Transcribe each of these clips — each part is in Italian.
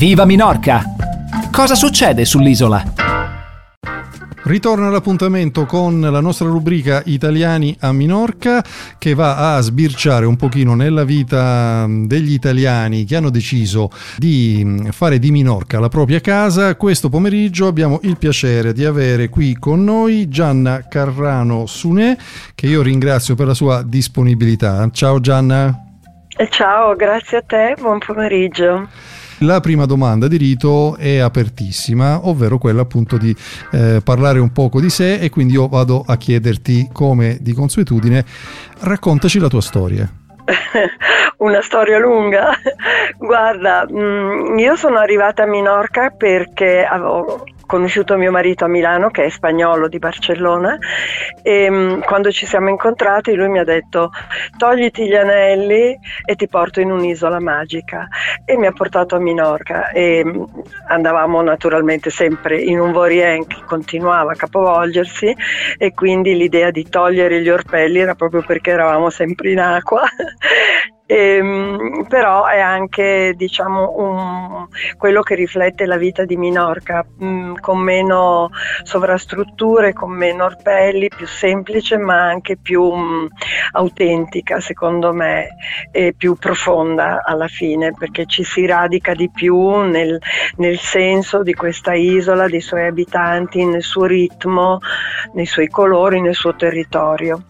Viva Minorca! Cosa succede sull'isola? Ritorna l'appuntamento con la nostra rubrica Italiani a Minorca che va a sbirciare un pochino nella vita degli italiani che hanno deciso di fare di Minorca la propria casa. Questo pomeriggio abbiamo il piacere di avere qui con noi Gianna Carrano Sunè che io ringrazio per la sua disponibilità. Ciao Gianna. Ciao, grazie a te, buon pomeriggio. La prima domanda di rito è apertissima, ovvero quella appunto di eh, parlare un poco di sé e quindi io vado a chiederti come di consuetudine, raccontaci la tua storia. Una storia lunga. Guarda, mm, io sono arrivata a Minorca perché avevo conosciuto mio marito a Milano, che è spagnolo di Barcellona, e mm, quando ci siamo incontrati lui mi ha detto togliti gli anelli e ti porto in un'isola magica. E mi ha portato a Minorca e mm, andavamo naturalmente sempre in un vorien che continuava a capovolgersi e quindi l'idea di togliere gli orpelli era proprio perché eravamo sempre in acqua Ehm, però è anche diciamo, un, quello che riflette la vita di Minorca, mh, mm, con meno sovrastrutture, con meno orpelli, più semplice ma anche più mh, mm, autentica secondo me e più profonda alla fine perché ci si radica di più nel, nel senso di questa isola, dei suoi abitanti, nel suo ritmo, nei suoi colori, nel suo territorio.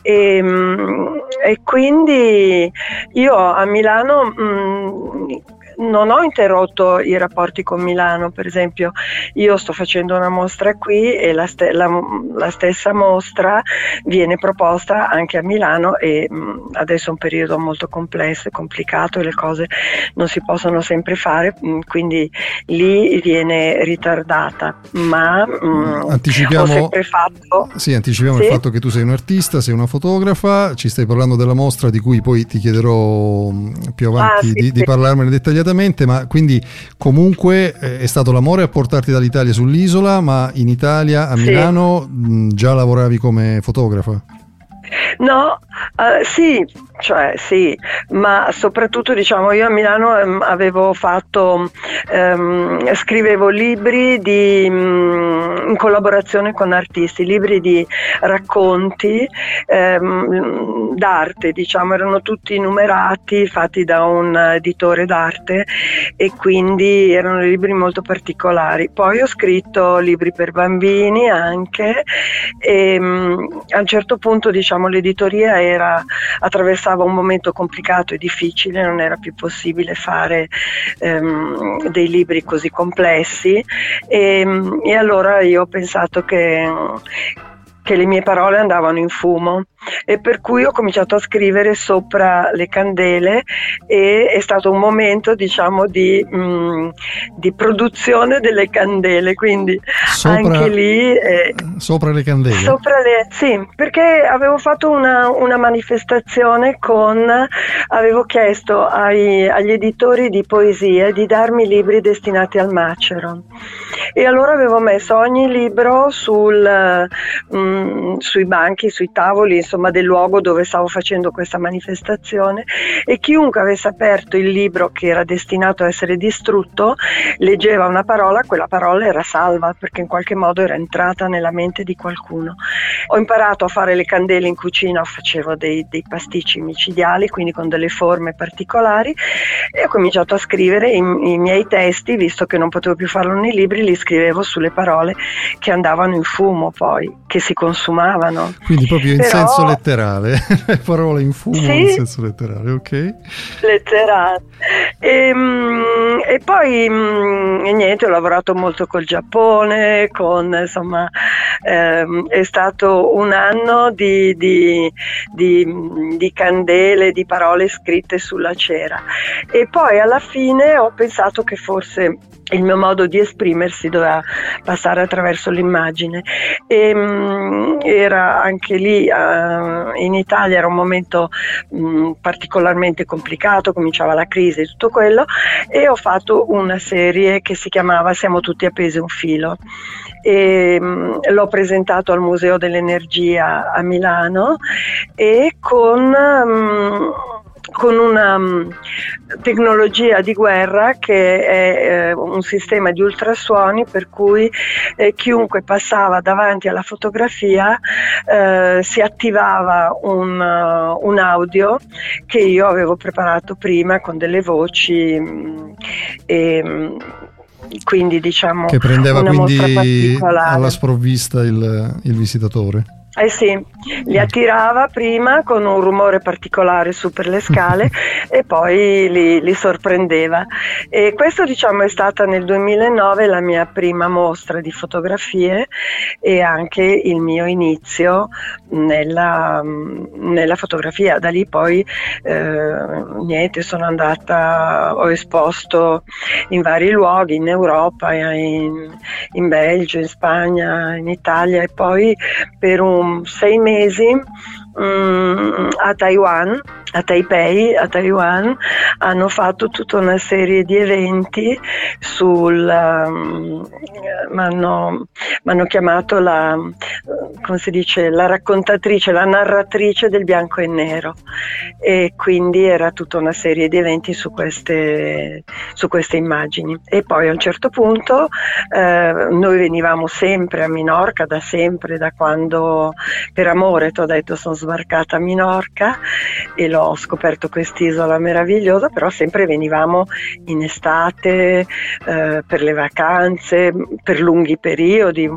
E, mh, e quindi io a Milano mh, mm, non ho interrotto i rapporti con Milano, per esempio io sto facendo una mostra qui e la, st- la, la stessa mostra viene proposta anche a Milano e mh, adesso è un periodo molto complesso e complicato e le cose non si possono sempre fare, mh, quindi lì viene ritardata, ma mh, anticipiamo, ho sempre fatto... Sì, anticipiamo sì? il fatto che tu sei un artista, sei una fotografa, ci stai parlando della mostra di cui poi ti chiederò più avanti ah, sì, di, sì. di parlarmene dettagliatamente immediatamente, ma quindi comunque eh, è stato l'amore a portarti dall'Italia sull'isola, ma in Italia, a Milano, sì. già lavoravi come fotografa? No, uh, sì, cioè sì, ma soprattutto diciamo io a Milano um, avevo fatto, um, scrivevo libri di, um, in collaborazione con artisti, libri di racconti d'arte, diciamo, erano tutti numerati, fatti da un editore d'arte e quindi erano libri molto particolari. Poi ho scritto libri per bambini anche e a un certo punto diciamo l'editoria era, attraversava un momento complicato e difficile, non era più possibile fare ehm, dei libri così complessi. E, e allora io ho pensato che che le mie parole andavano in fumo e per cui ho cominciato a scrivere sopra le candele e è stato un momento diciamo di, mh, mm, di produzione delle candele. Quindi sopra, anche lì eh, sopra le candele? Sopra le, sì perché avevo fatto una, una manifestazione con avevo chiesto ai, agli editori di poesie di darmi libri destinati al macero. E allora avevo messo ogni libro sul, mh, mm, sui banchi sui tavoli insomma, del luogo dove stavo facendo questa manifestazione e chiunque avesse aperto il libro che era destinato a essere distrutto leggeva una parola, quella parola era salva perché in qualche modo era entrata nella mente di qualcuno. Ho imparato a fare le candele in cucina, facevo dei, dei pasticci micidiali, quindi con delle forme particolari e ho cominciato a scrivere i, i miei testi, visto che non potevo più farlo nei libri, li scrivevo sulle parole che andavano in fumo poi, che si consumavano. Quindi proprio in Però, senso senso letterale, parole in fumo sì? in senso letterale, ok? Letterale. E, ehm, e poi mm, e niente, ho lavorato molto col Giappone, con insomma, ehm, è stato un anno di, di, di, di candele, di parole scritte sulla cera. E poi alla fine ho pensato che forse il mio modo di esprimersi doveva passare attraverso l'immagine e mh, era anche lì uh, in Italia era un momento mh, particolarmente complicato cominciava la crisi e tutto quello e ho fatto una serie che si chiamava Siamo tutti appesi un filo. E mh, l'ho presentato al Museo dell'Energia a Milano e con con una um, tecnologia di guerra che è eh, un sistema di ultrasuoni per cui eh, chiunque passava davanti alla fotografia eh, si attivava un, uh, un, audio che io avevo preparato prima con delle voci mh, mm, e, mm, quindi diciamo che prendeva quindi alla sprovvista il, il visitatore eh sì, li attirava prima con un rumore particolare su per le scale e poi li, li, sorprendeva. E questo diciamo è stata nel 2009 la mia prima mostra di fotografie e anche il mio inizio nella, nella fotografia. Da lì poi eh, niente, sono andata, ho esposto in vari luoghi, in Europa, in, in Belgio, in Spagna, in Italia e poi per un sei mesi a Taiwan a Taipei, a Taiwan, hanno fatto tutta una serie di eventi sul... Um, mi hanno chiamato la, come si dice, la raccontatrice, la narratrice del bianco e nero e quindi era tutta una serie di eventi su queste, su queste immagini. E poi a un certo punto eh, noi venivamo sempre a Minorca, da sempre, da quando per amore ti ho detto sono sbarcata a Minorca e l'ho ho scoperto quest'isola meravigliosa, però sempre venivamo in estate eh, per le vacanze, per lunghi periodi,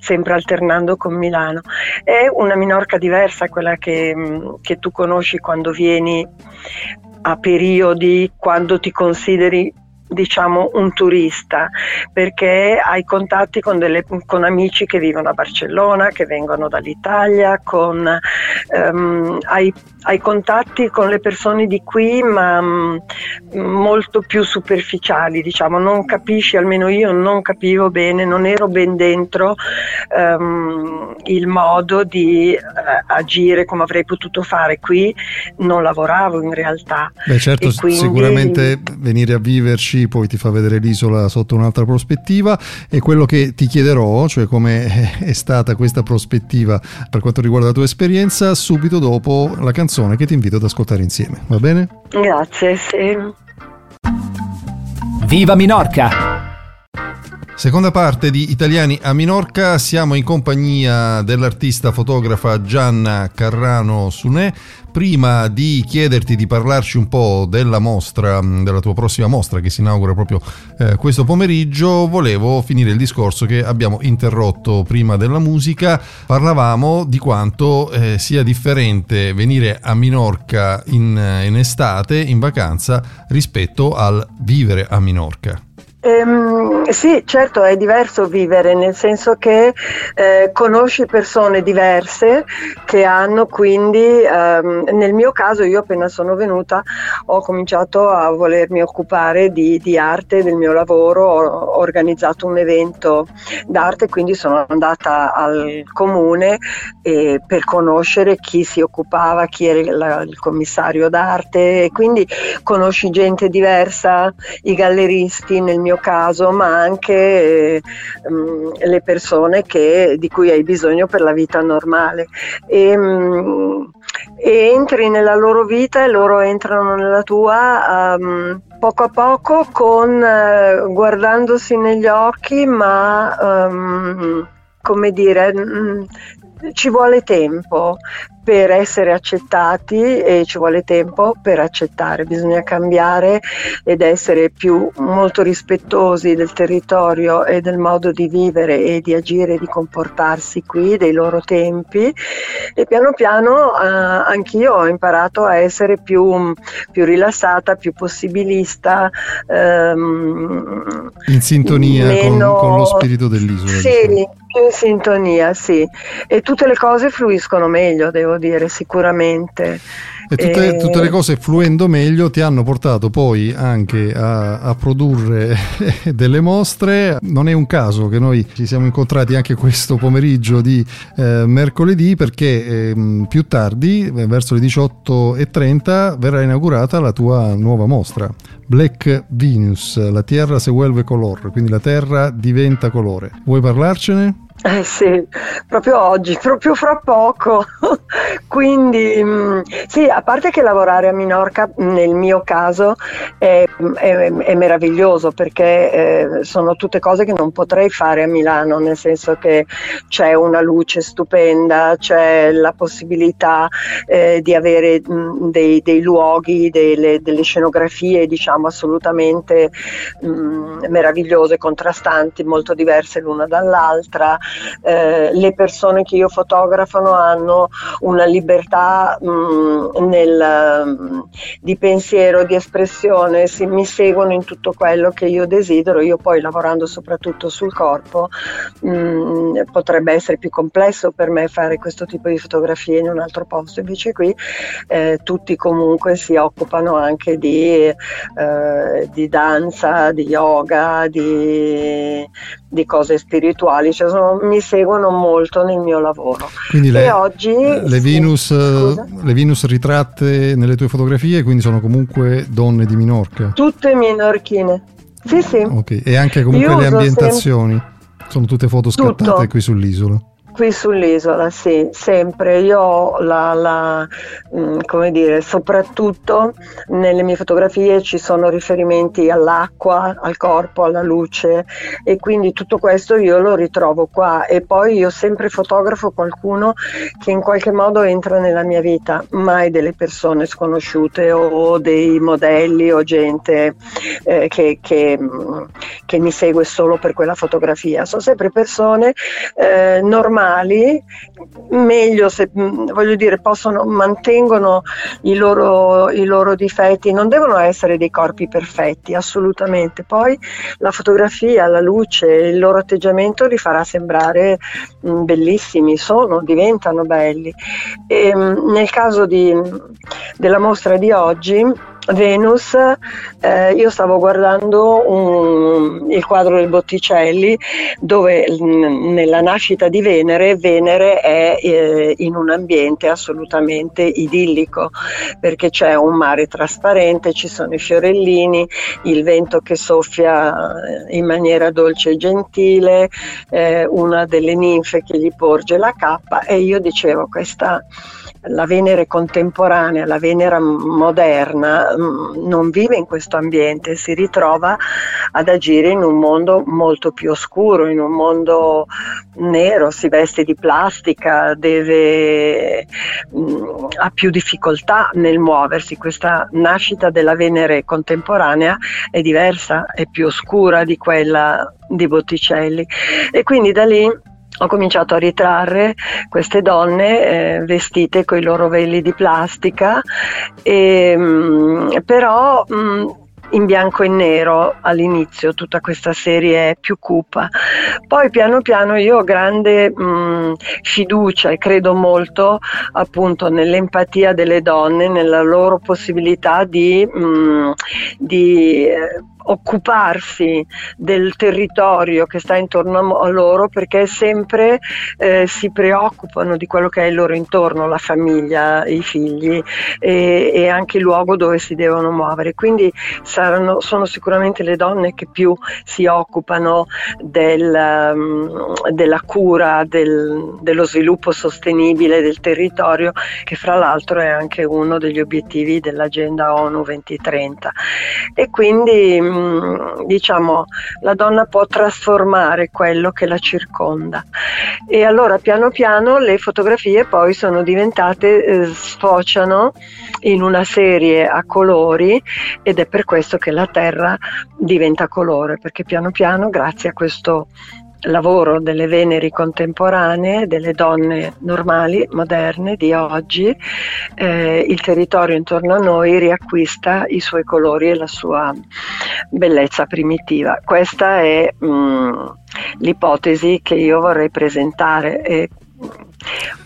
sempre alternando con Milano. È una Minorca diversa quella che, che tu conosci quando vieni a periodi, quando ti consideri diciamo un turista perché hai contatti con, delle, con, amici che vivono a Barcellona, che vengono dall'Italia, con, um, hai, hai, contatti con le persone di qui ma um, molto più superficiali, diciamo, non capisci, almeno io non capivo bene, non ero ben dentro um, il modo di uh, agire come avrei potuto fare qui, non lavoravo in realtà. Beh certo, quindi... sicuramente venire a viverci poi ti fa vedere l'isola sotto un'altra prospettiva e quello che ti chiederò, cioè come è stata questa prospettiva per quanto riguarda la tua esperienza, subito dopo la canzone che ti invito ad ascoltare insieme, va bene? Grazie, sì. Viva Minorca! Seconda parte di Italiani a Minorca, siamo in compagnia dell'artista fotografa Gianna Carrano Sunè. Prima di chiederti di parlarci un po' della mostra, della tua prossima mostra che si inaugura proprio eh, questo pomeriggio, volevo finire il discorso che abbiamo interrotto prima della musica. Parlavamo di quanto eh, sia differente venire a Minorca in, in estate, in vacanza, rispetto al vivere a Minorca. Ehm, sì, certo è diverso vivere, nel senso che eh, conosci persone diverse che hanno quindi, ehm, nel mio caso io appena sono venuta ho cominciato a volermi occupare di, di arte, del mio lavoro, ho organizzato un evento d'arte, quindi sono andata al comune eh, per conoscere chi si occupava, chi era il, il commissario d'arte e quindi conosci gente diversa, i galleristi nel mio mio caso, ma anche eh, le persone che, di cui hai bisogno per la vita normale. E, mh, e entri nella loro vita e loro entrano nella tua um, poco a poco con uh, guardandosi negli occhi ma um, come dire mh, ci vuole tempo per essere accettati e ci vuole tempo per accettare, bisogna cambiare ed essere più molto rispettosi del territorio e del modo di vivere e di agire e di comportarsi qui, dei loro tempi e piano piano eh, anch'io ho imparato a essere più, più rilassata, più possibilista. Ehm, in sintonia meno... con, con, lo spirito dell'isola. Sì, diciamo. In sintonia, sì. E tutte le cose fluiscono meglio, devo dire, sicuramente. E tutte, e... tutte, le cose fluendo meglio ti hanno portato poi anche a, a, produrre delle mostre. Non è un caso che noi ci siamo incontrati anche questo pomeriggio di eh, mercoledì perché eh, più tardi, verso le 18.30, verrà inaugurata la tua nuova mostra. Black Venus, la Terra se vuelve color, quindi la Terra diventa colore. Vuoi parlarcene? Eh sì, proprio oggi, proprio fra poco. Quindi mm, sì, a parte che lavorare a Minorca nel mio caso è, è, è meraviglioso perché eh, sono tutte cose che non potrei fare a Milano, nel senso che c'è una luce stupenda, c'è la possibilità eh, di avere mh, mm, dei, dei, luoghi, delle, delle, scenografie diciamo assolutamente mh, mm, meravigliose, contrastanti, molto diverse l'una dall'altra eh, le persone che io fotografano hanno una libertà mh, mm, nel, mm, di pensiero, di espressione, si, mi seguono in tutto quello che io desidero. Io poi lavorando soprattutto sul corpo mh, mm, potrebbe essere più complesso per me fare questo tipo di fotografie in un altro posto, invece qui eh, tutti comunque si occupano anche di, eh, di danza, di yoga, di, di cose spirituali, cioè sono, mi seguono molto nel mio lavoro. Quindi le, oggi, le, Venus, le, Venus, ritratte nelle tue fotografie quindi sono comunque donne di Minorca? Tutte minorchine, sì sì. Okay. E anche comunque Io le ambientazioni? Sem- sono tutte foto scattate Tutto. qui sull'isola? Qui sull'isola, sì, sempre. Io la, la, mm, come dire, soprattutto nelle mie fotografie ci sono riferimenti all'acqua, al corpo, alla luce e quindi tutto questo io lo ritrovo qua e poi io sempre fotografo qualcuno che in qualche modo entra nella mia vita, mai delle persone sconosciute o dei modelli o gente eh, che, che, mm, che, mi segue solo per quella fotografia, sono sempre persone eh, normali animali meglio se mm, voglio dire possono mantengono i loro, i loro difetti non devono essere dei corpi perfetti assolutamente. Poi la fotografia la luce il loro atteggiamento li farà sembrare mh, mm, bellissimi sono diventano belli. E, mh, mm, nel caso di, della mostra di oggi Venus, eh, io stavo guardando un, il quadro del Botticelli dove nella nascita di Venere, Venere è eh, in un ambiente assolutamente idillico perché c'è un mare trasparente, ci sono i fiorellini, il vento che soffia eh, in maniera dolce e gentile, eh, una delle ninfe che gli porge la cappa e io dicevo questa la Venere contemporanea, la Venere moderna non vive in questo ambiente, si ritrova ad agire in un mondo molto più oscuro, in un mondo nero, si veste di plastica, deve, mm, ha più difficoltà nel muoversi. Questa nascita della Venere contemporanea è diversa, è più oscura di quella di Botticelli e quindi da lì ho cominciato a ritrarre queste donne eh, vestite con i loro veli di plastica, e, mh, mm, però mh, mm, in bianco e nero all'inizio tutta questa serie è più cupa. Poi piano piano io ho grande mh, mm, fiducia e credo molto appunto nell'empatia delle donne, nella loro possibilità di, mh, di eh, occuparsi del territorio che sta intorno a loro perché sempre eh, si preoccupano di quello che è il loro intorno, la famiglia, i figli e, e anche il luogo dove si devono muovere. Quindi saranno, sono sicuramente le donne che più si occupano del, um, della cura, del, dello sviluppo sostenibile del territorio che fra l'altro è anche uno degli obiettivi dell'agenda ONU 2030. E quindi Mm, diciamo, la donna può trasformare quello che la circonda. E allora piano piano le fotografie poi sono diventate, eh, sfociano in una serie a colori ed è per questo che la terra diventa colore, perché piano piano grazie a questo lavoro delle Veneri contemporanee, delle donne normali, moderne di oggi, eh, il territorio intorno a noi riacquista i suoi colori e la sua bellezza primitiva. Questa è mh, mm, l'ipotesi che io vorrei presentare e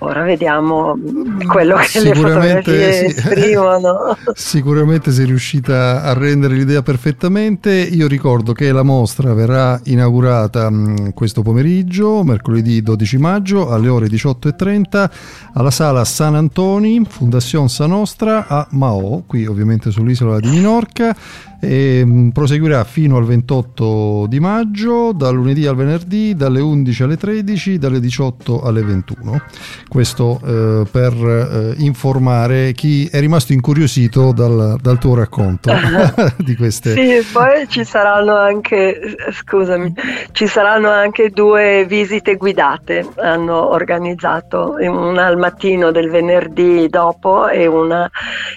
Ora vediamo quello che le fotografie sì. esprimono. Sicuramente sei riuscita a rendere l'idea perfettamente. Io ricordo che la mostra verrà inaugurata mh, questo pomeriggio, mercoledì 12 maggio alle ore 18.30 alla sala San Antoni, Fondazione Sa Nostra a Mao, qui ovviamente sull'isola di Minorca e mm, proseguirà fino al 28 di maggio, dal lunedì al venerdì, dalle 11 alle 13, dalle 18 alle 21. Questo eh, per eh, informare chi è rimasto incuriosito dal, dal tuo racconto di queste. Sì, poi ci saranno anche, scusami, ci saranno anche due visite guidate. Hanno organizzato una al mattino del venerdì dopo e una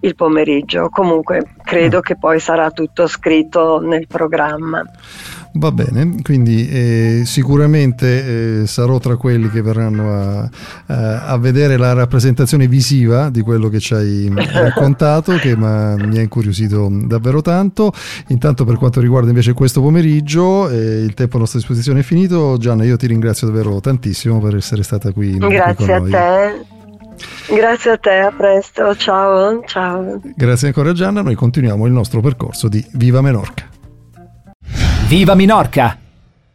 il pomeriggio. Comunque credo ah. che poi sarà tutto scritto nel programma. Va bene, quindi eh, sicuramente eh, sarò tra quelli che verranno a, a, a, vedere la rappresentazione visiva di quello che ci hai raccontato, che mi ha incuriosito davvero tanto. Intanto per quanto riguarda invece questo pomeriggio, eh, il tempo a nostra disposizione è finito. Gianna, io ti ringrazio davvero tantissimo per essere stata qui. Grazie a te. Grazie a te, a presto, ciao, ciao. Grazie ancora Gianna, noi continuiamo il nostro percorso di Viva Menorca. Viva Minorca!